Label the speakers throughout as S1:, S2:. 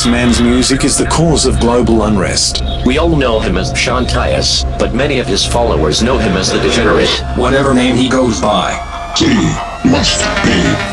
S1: This man's music is the cause of global unrest.
S2: We all know him as Sean Tyas, but many of his followers know him as the Degenerate.
S1: Whatever name he goes by. T must be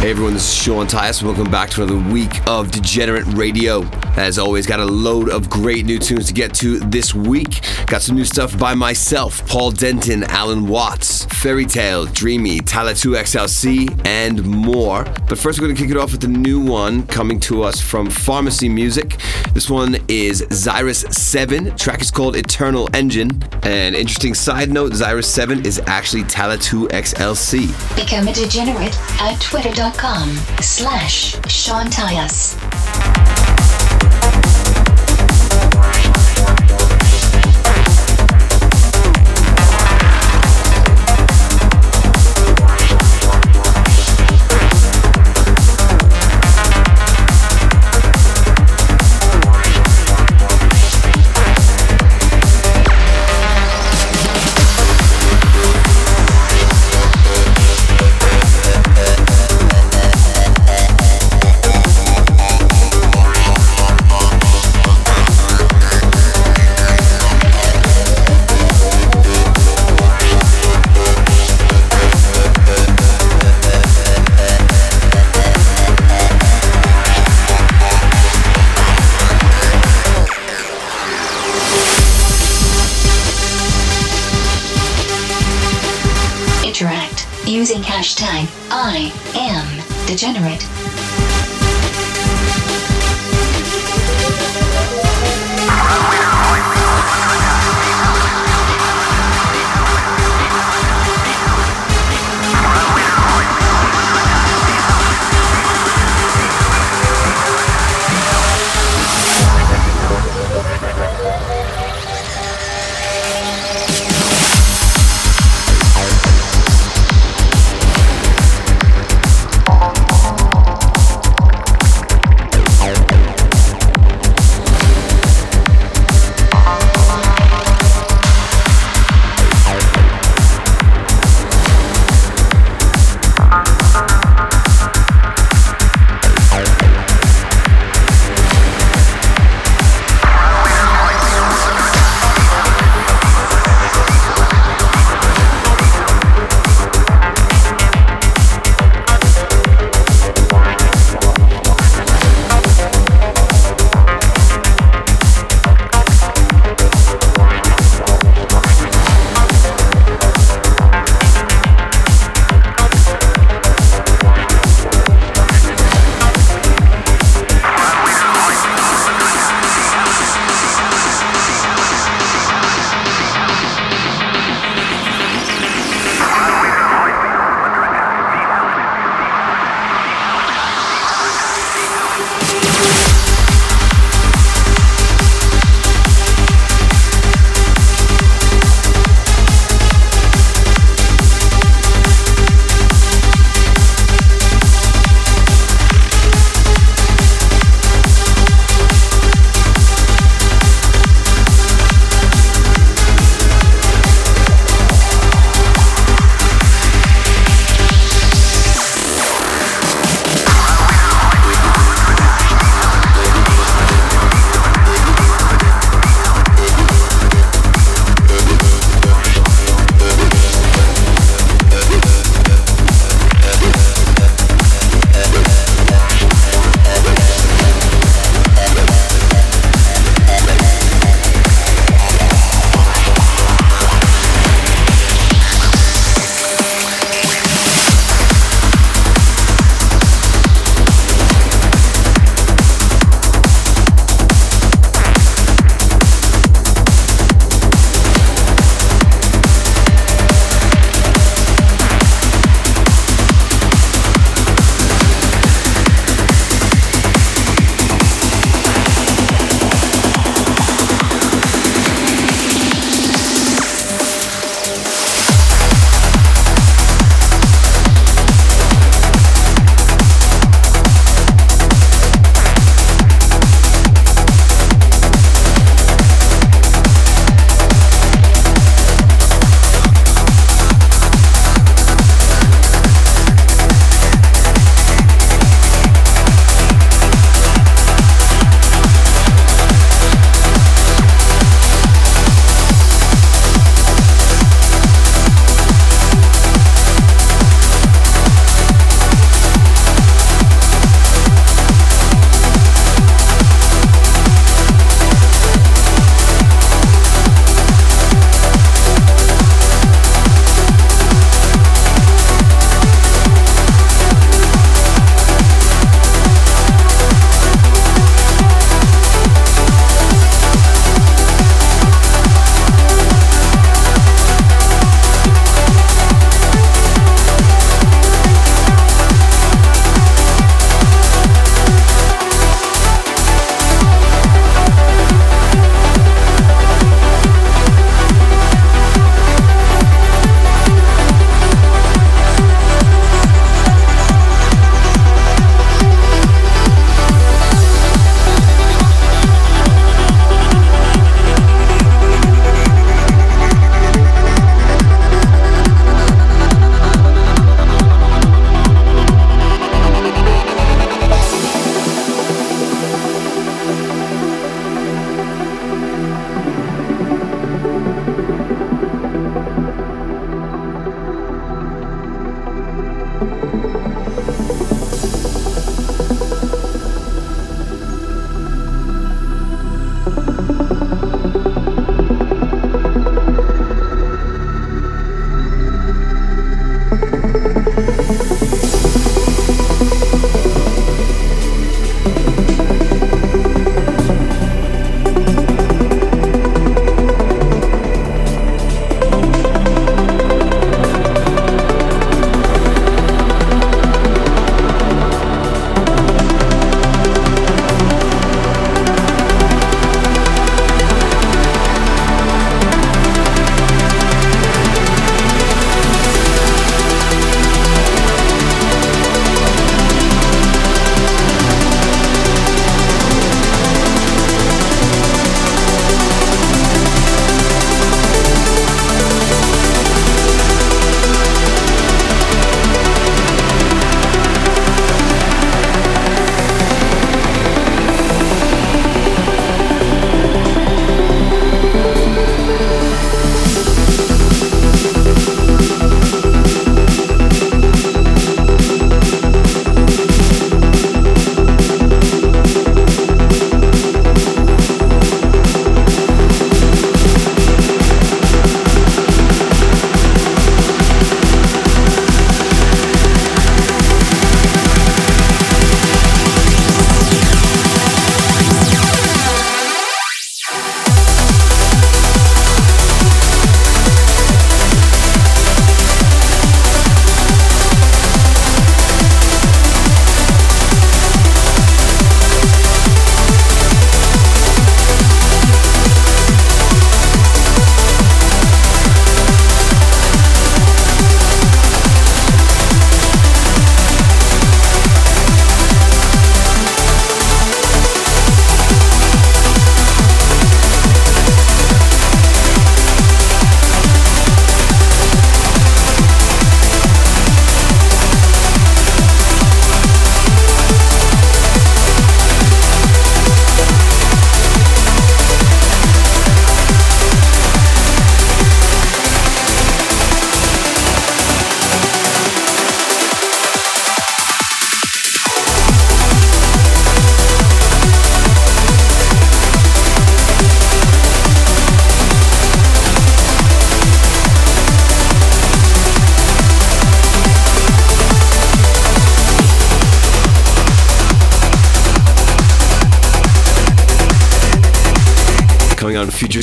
S3: Hey everyone, this is Sean Tyas. Welcome back to another week of Degenerate Radio. As always, got a load of great new tunes to get to this week. Got some new stuff by myself, Paul Denton, Alan Watts, Fairy Tale, Dreamy, Talla 2XLC, and more. But first, we're going to kick it off with the new one coming to us from Pharmacy Music. This one is Zyrus 7. track is called Eternal Engine. An interesting side note Zyrus 7 is actually Talla 2XLC.
S4: Become a degenerate at twitter.com slash Sean.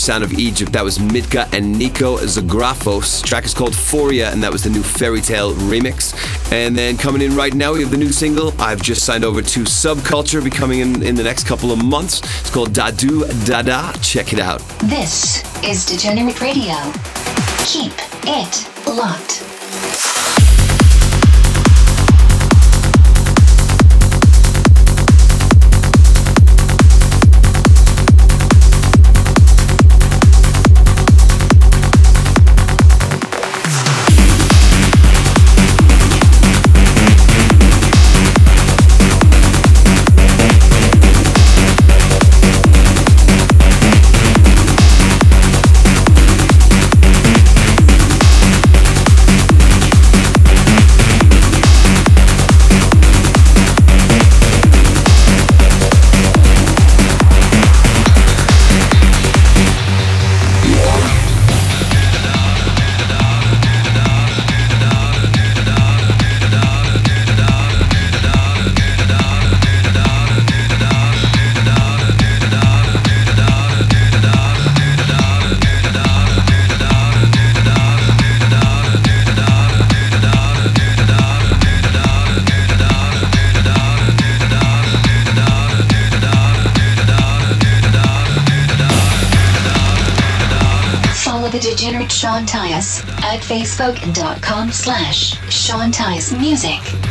S3: Sound of Egypt. That was Mitka and Nico Zagrafos. Track is called Foria, and that was the new Fairy Tale remix. And then coming in right now, we have the new single. I've just signed over to Subculture, be coming in in the next couple of months. It's called Dadu Dada. Check it out.
S4: This is Degenerate Radio. Keep it locked. Sean Tyas at facebook.com slash Sean Tyas Music.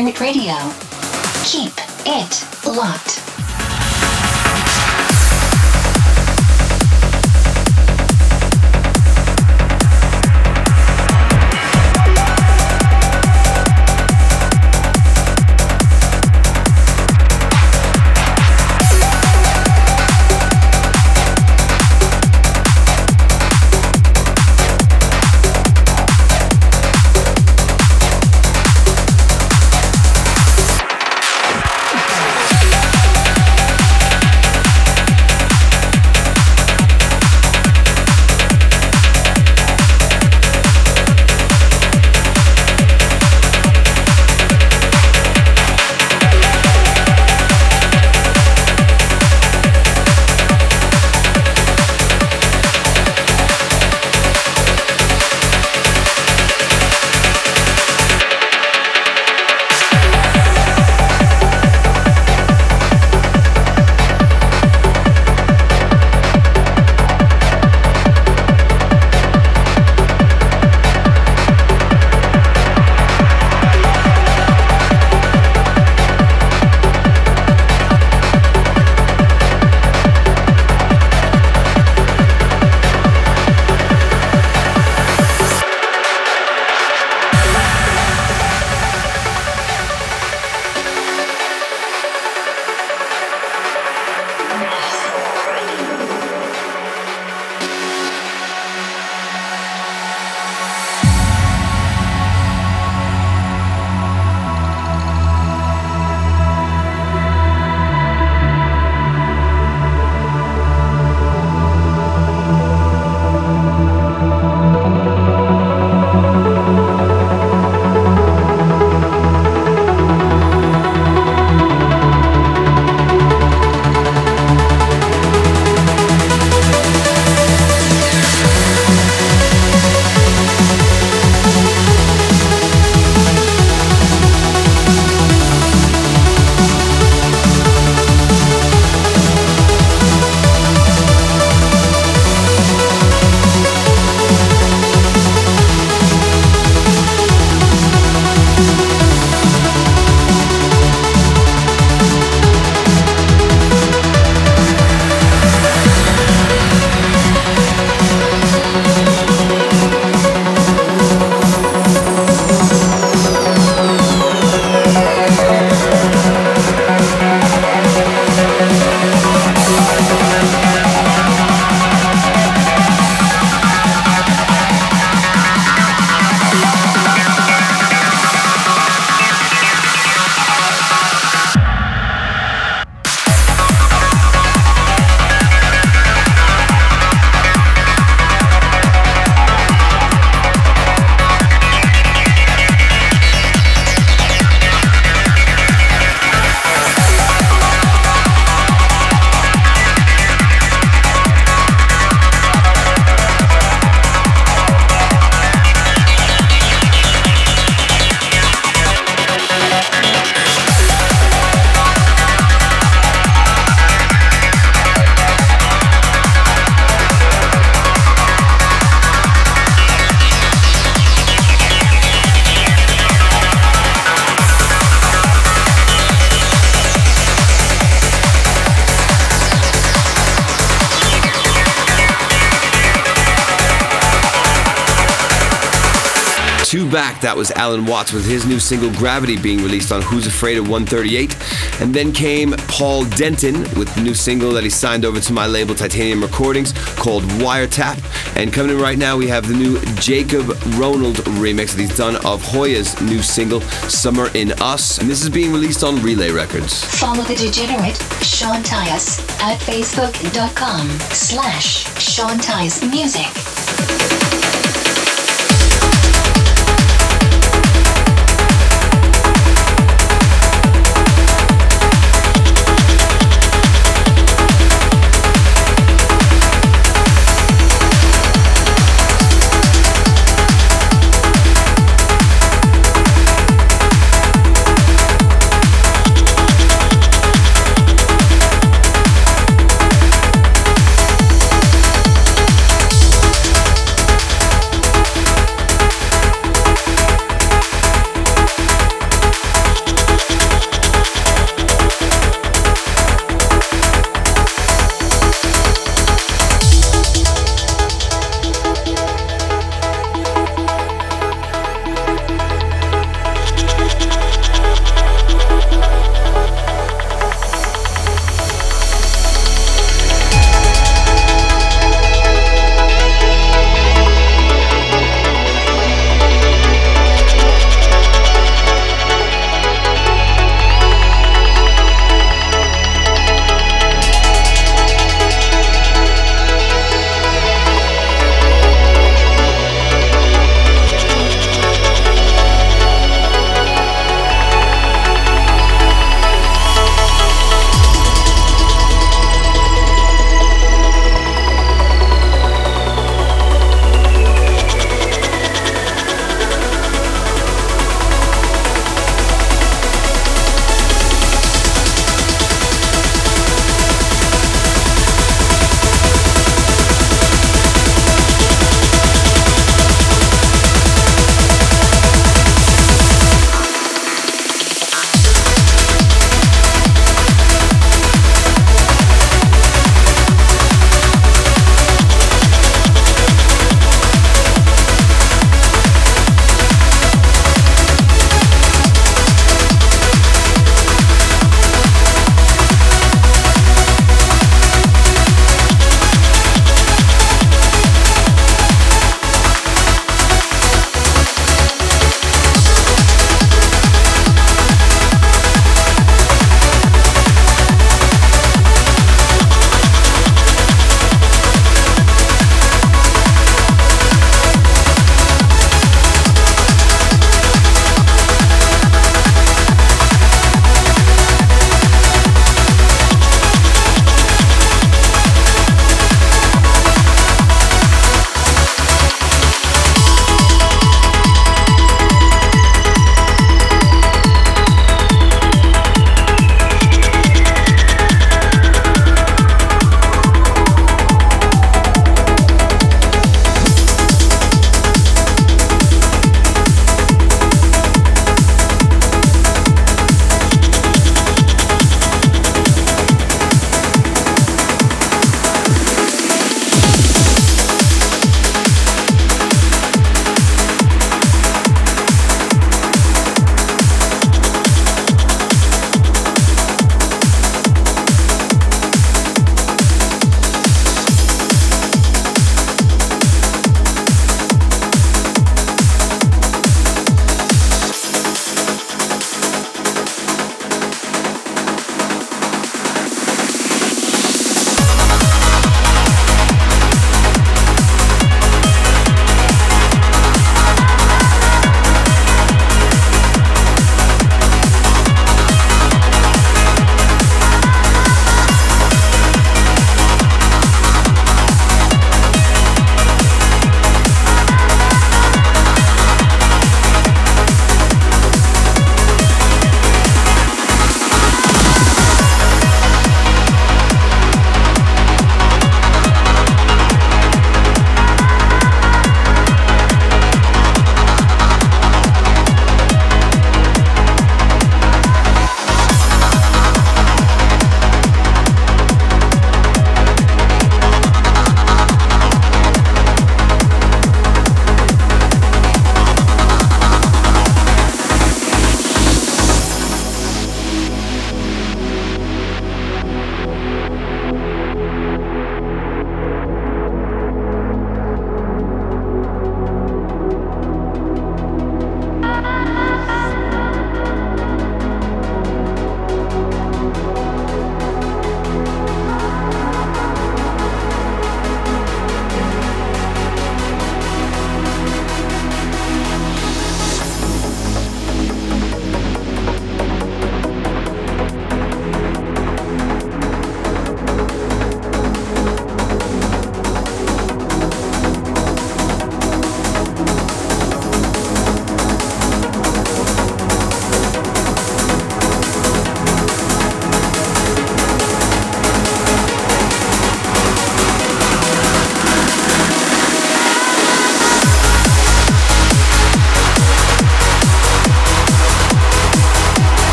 S4: Degenerate Radio.
S3: That was Alan Watts with his new single Gravity being released on Who's Afraid of 138. And then came Paul Denton with the new single that he signed over to my label Titanium Recordings called Wiretap. And coming in right now, we have the new Jacob Ronald remix that he's done of Hoya's new single Summer in Us. And this is being released on Relay Records.
S4: Follow the degenerate Sean Tyas at facebook.com slash Sean Tyas Music.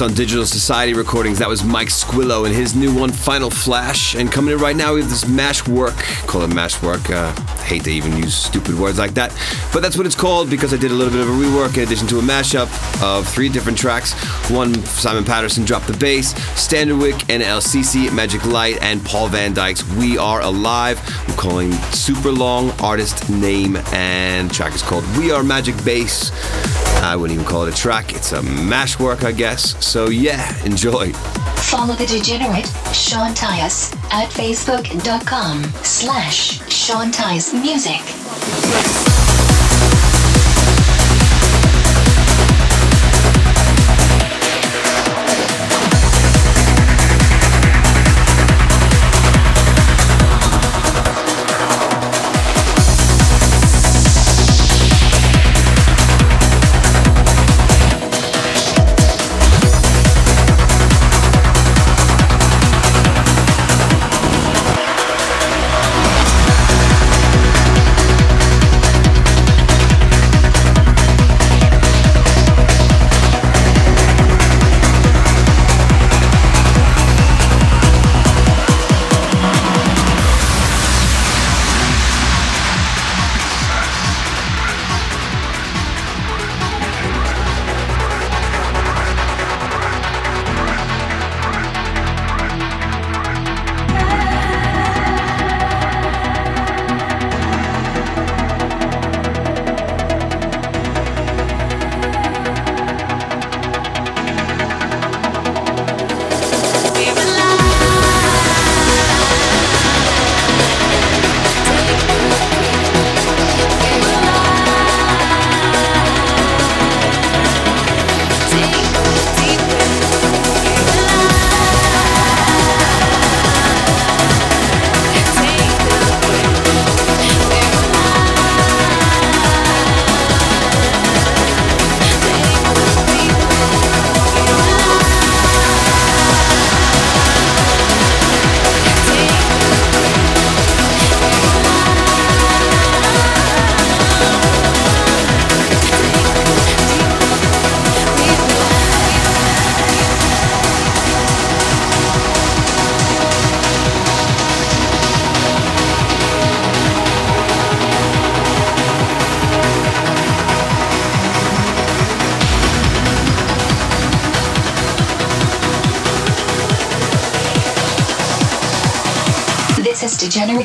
S3: Released on Digital Society Recordings. That was Mike Squillo and his new one, Final Flash. And coming in right now, we have this mash work. Call it mash work. Uh, hate to even use stupid words like that. But that's what it's called because I did a little bit of a rework in addition to a mashup of three different tracks. One, Simon Patterson dropped the bass, Standerwick and LCC, Magic Light, and Paul Van Dyk's We Are Alive. I'm calling super long artist name, and track is called We Are Magic Bass. I wouldn't even call it a track, it's a mash work, I guess. So yeah, enjoy. Follow
S4: the degenerate Sean Tyas at facebook.com slash Sean Tyas Music.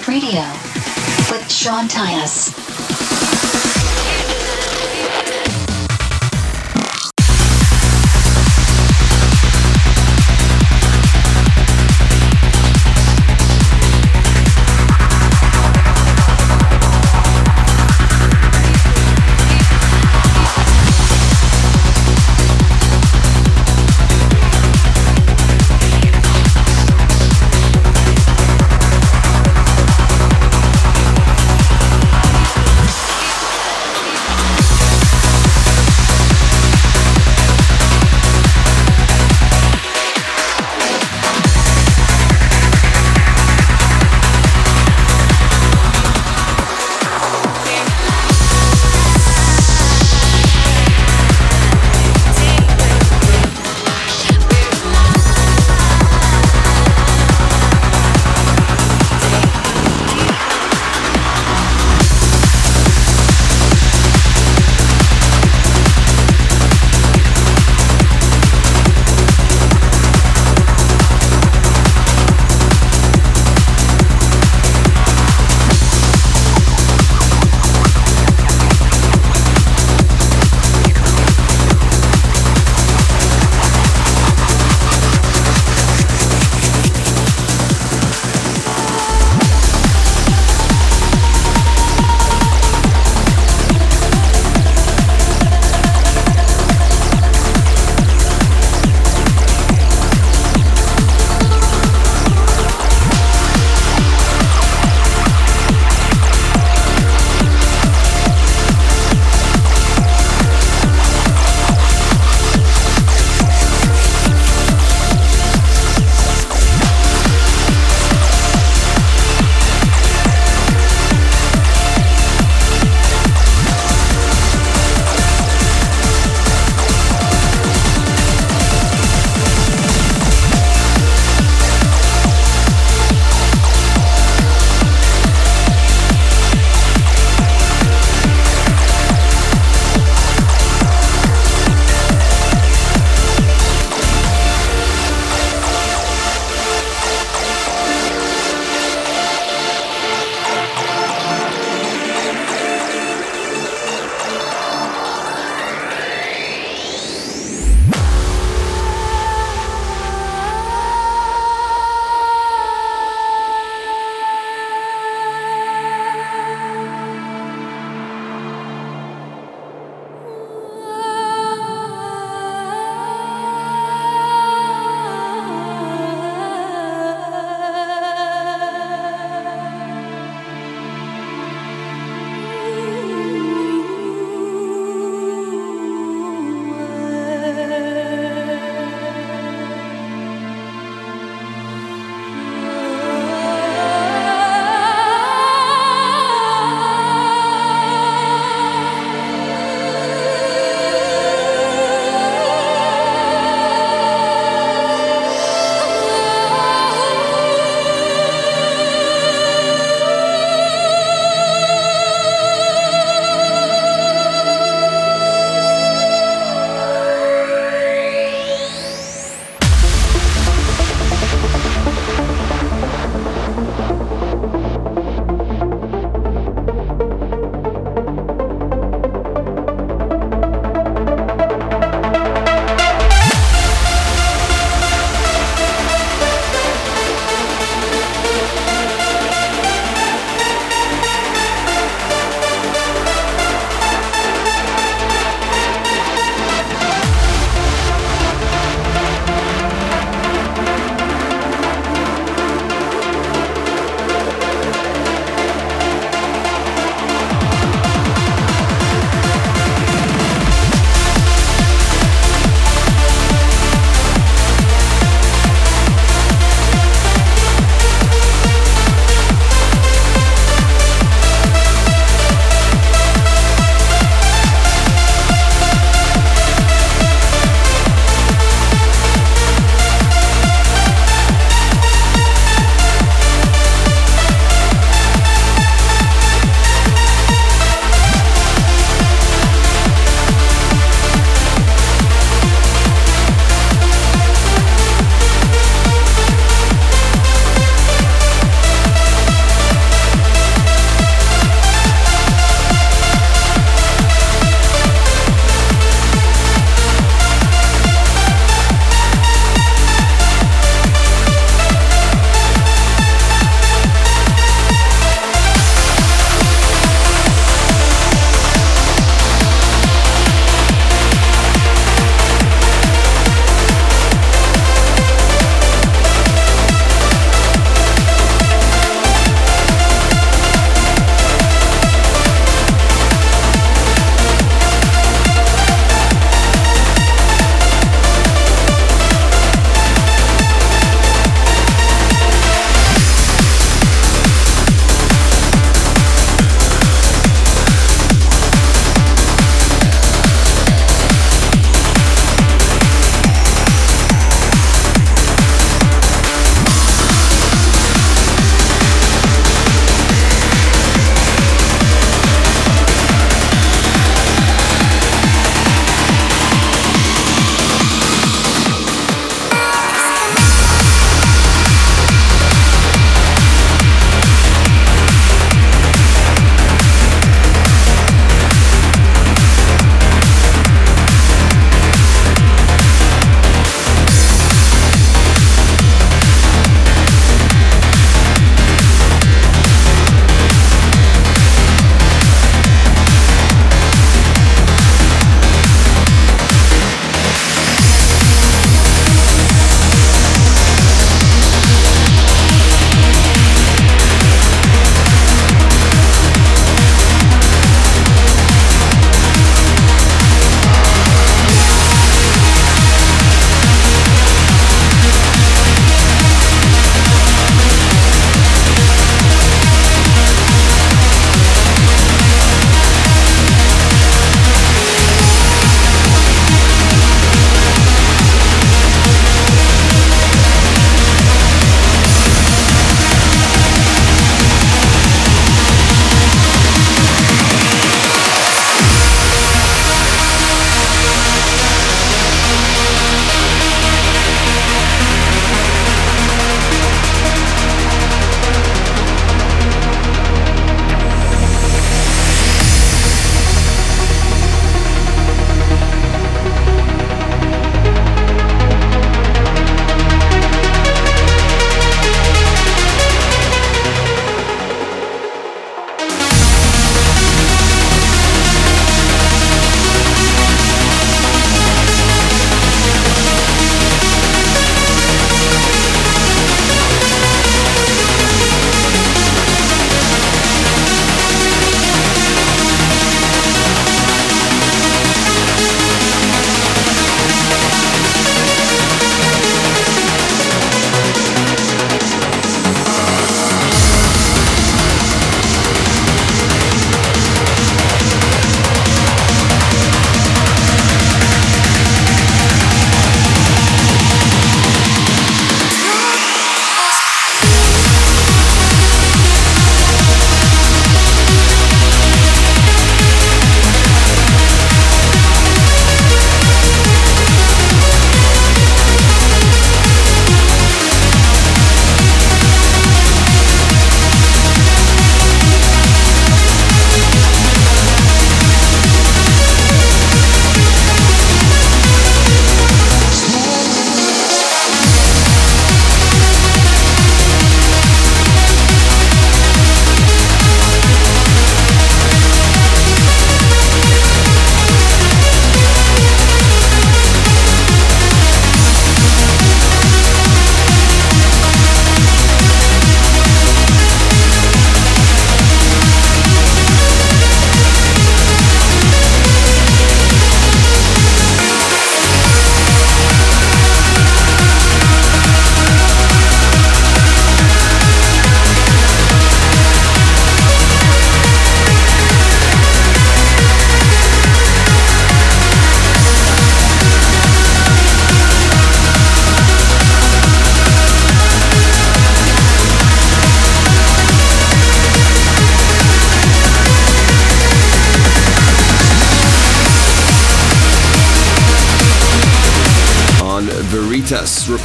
S4: Radio with Sean Tyas.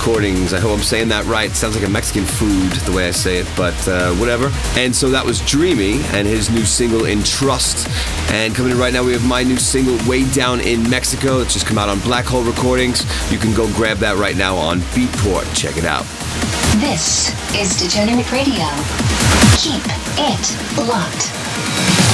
S3: Recordings. I hope I'm saying that right. Sounds like a Mexican food the way I say it, but uh, whatever. And so that was Dreamy and his new single in Trust. And coming in right now, we have my new single Way Down in Mexico. It's just come out on Black Hole Recordings. You can go grab that right now on Beatport. Check it out.
S4: This is Degenerate Radio. Keep it locked.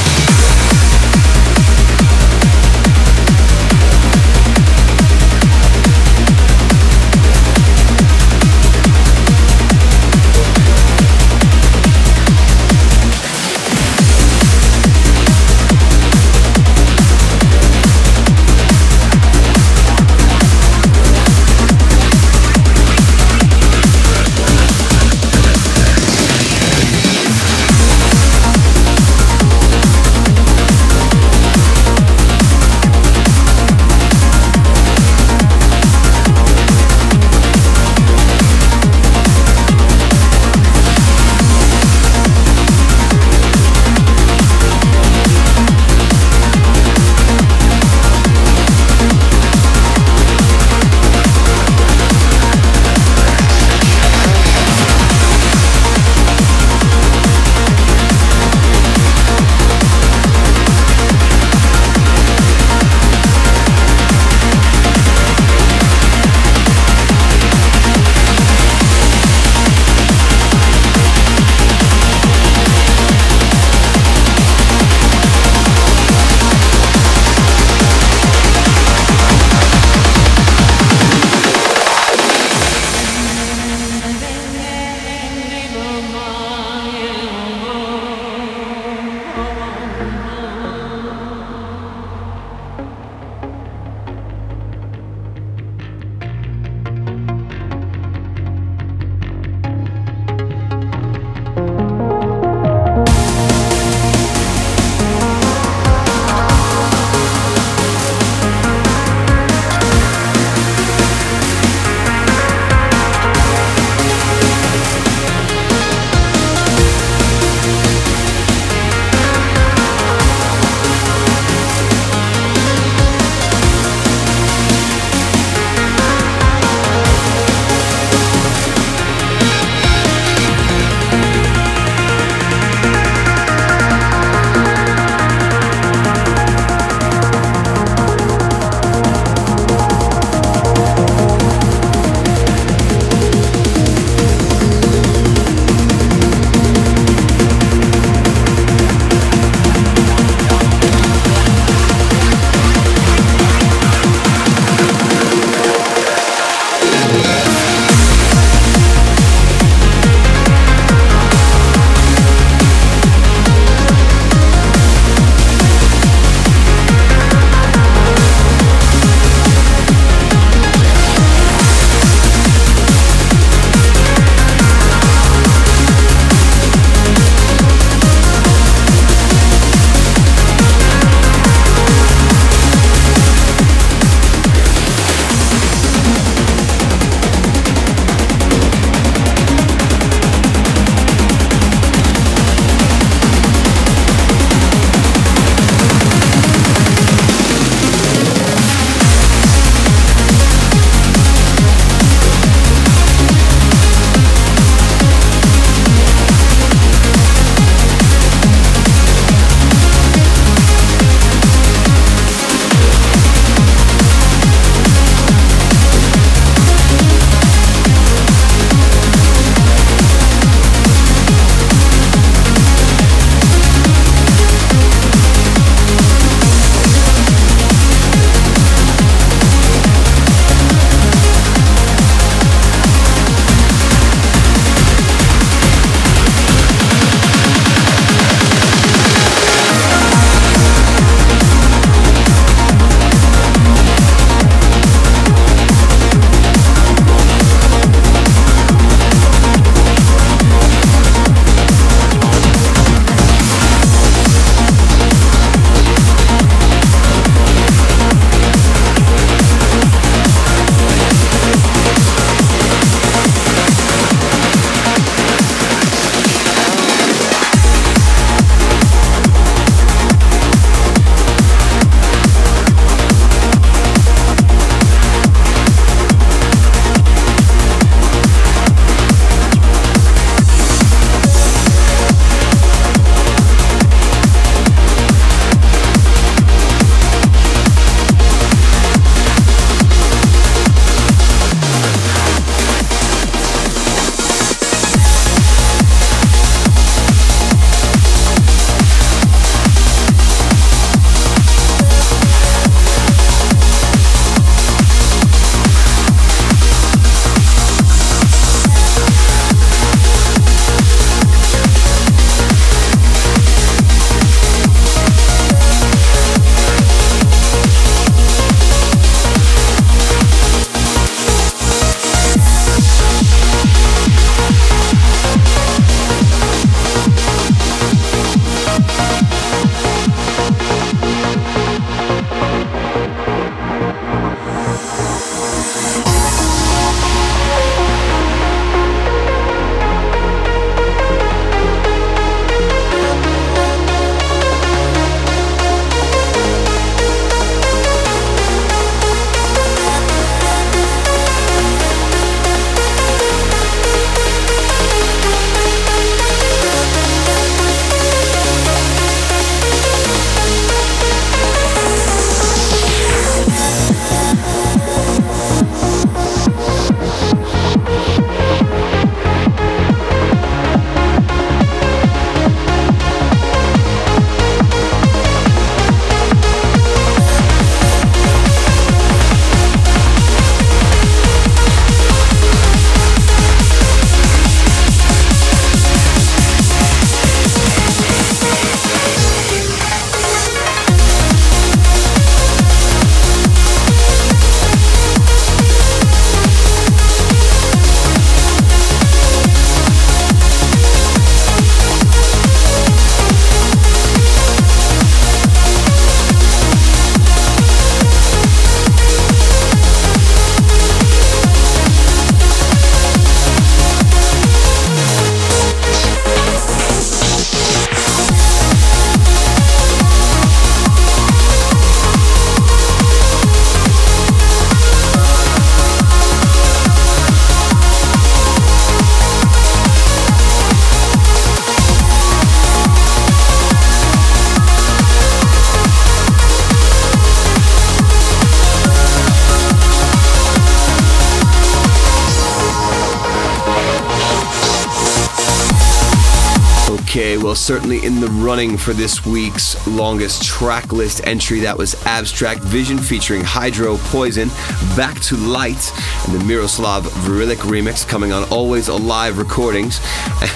S3: Certainly in the running for this week's longest track list entry, that was Abstract Vision featuring Hydro Poison, Back to Light, and the Miroslav Vrlik remix coming on Always Alive Recordings.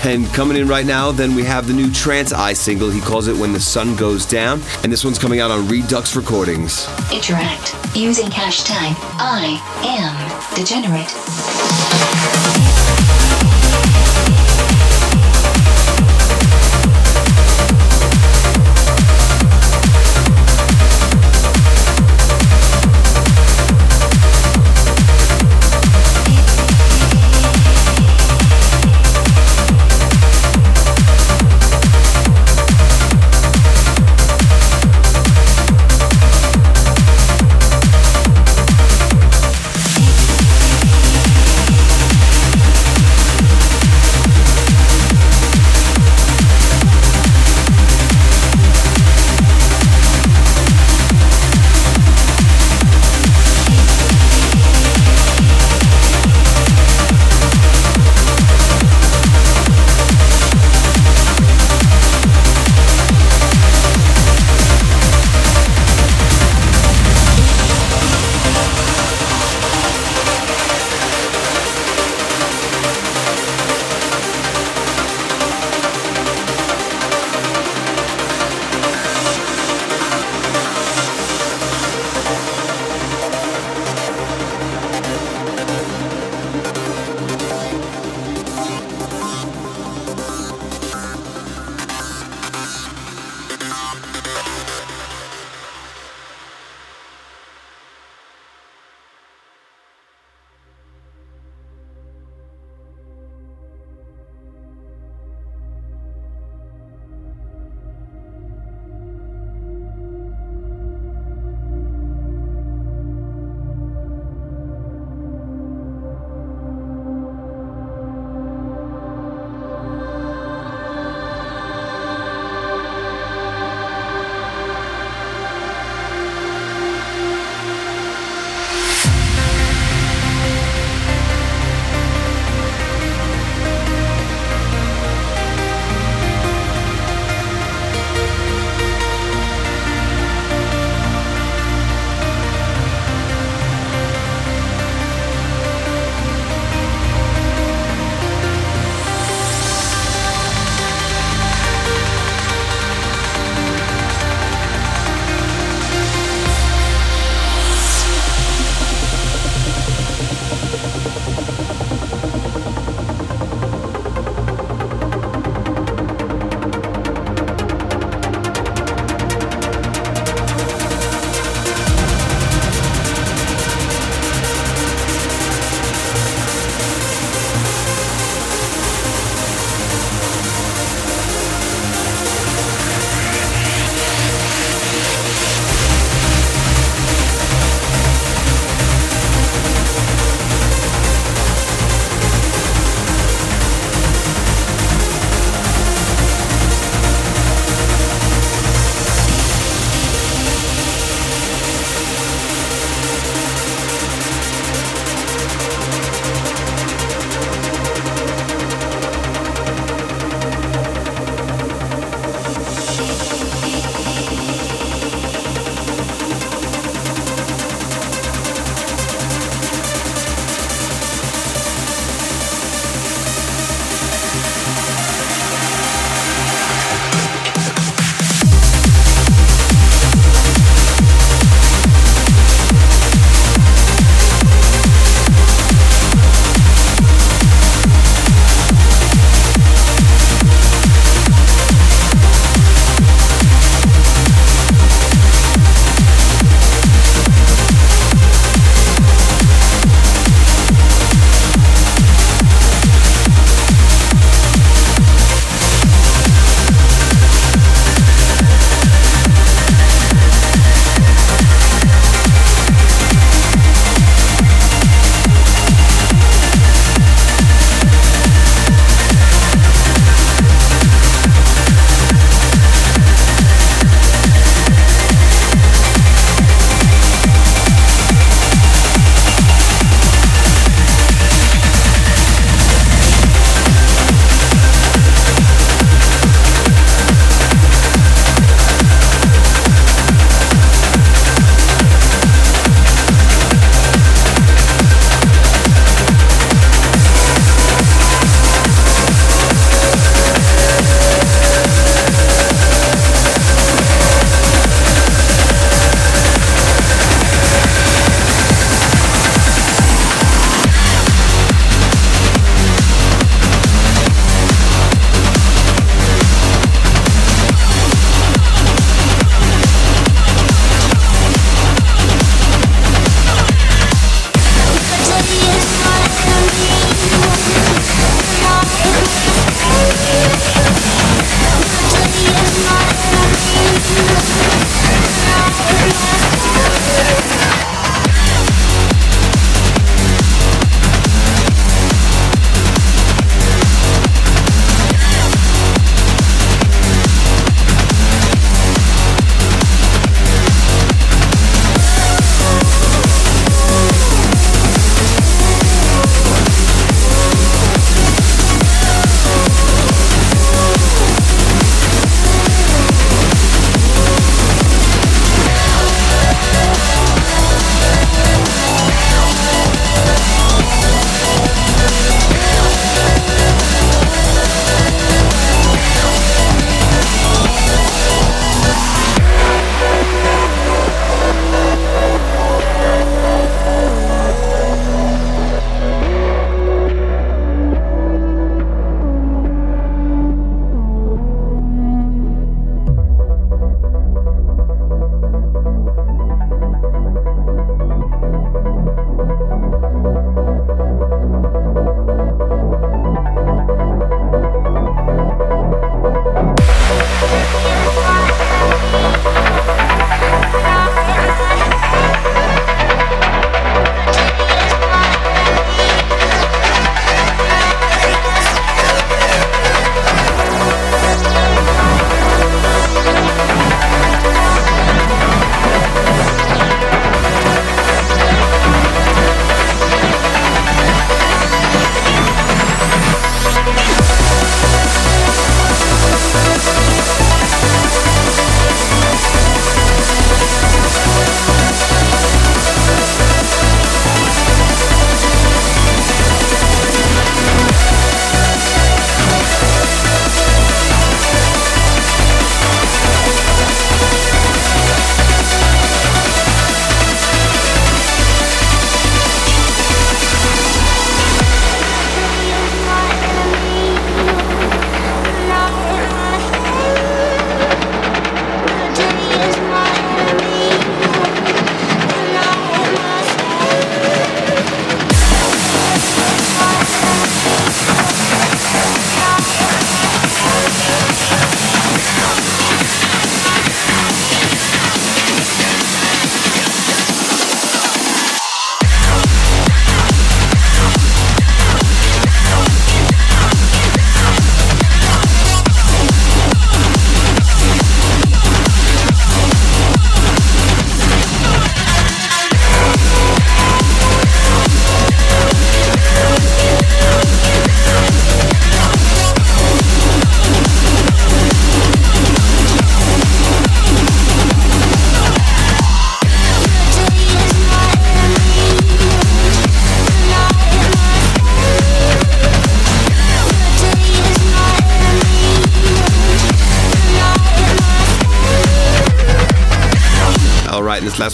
S3: And coming in right now, then we have the new Trance Eye single, he calls it When the Sun Goes Down, and this one's coming out on Redux Recordings.
S4: Interact using hashtag I am degenerate.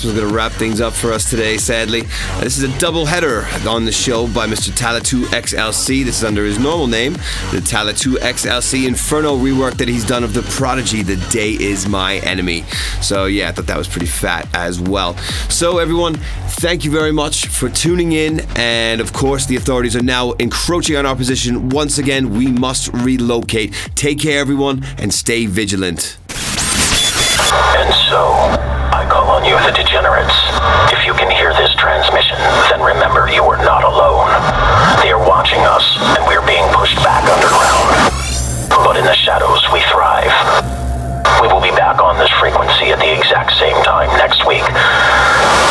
S3: One's going to wrap things up for us today, sadly. This is a double header on the show by Mr. Talla 2XLC. This is under his normal name, the Talla 2XLC Inferno rework that he's done of The Prodigy, The Day Is My Enemy. So, yeah, I thought that was pretty fat as well. So, everyone, thank you very much for tuning in. And of course, the authorities are now encroaching on our position. Once again, we must relocate. Take care, everyone, and stay vigilant.
S5: And so, you the degenerates, if you can hear this transmission, then remember you are not alone. They are watching us, and we are being pushed back underground. But in the shadows, we thrive. We will be back on this frequency at the exact same time next week.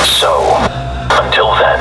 S5: So, until then,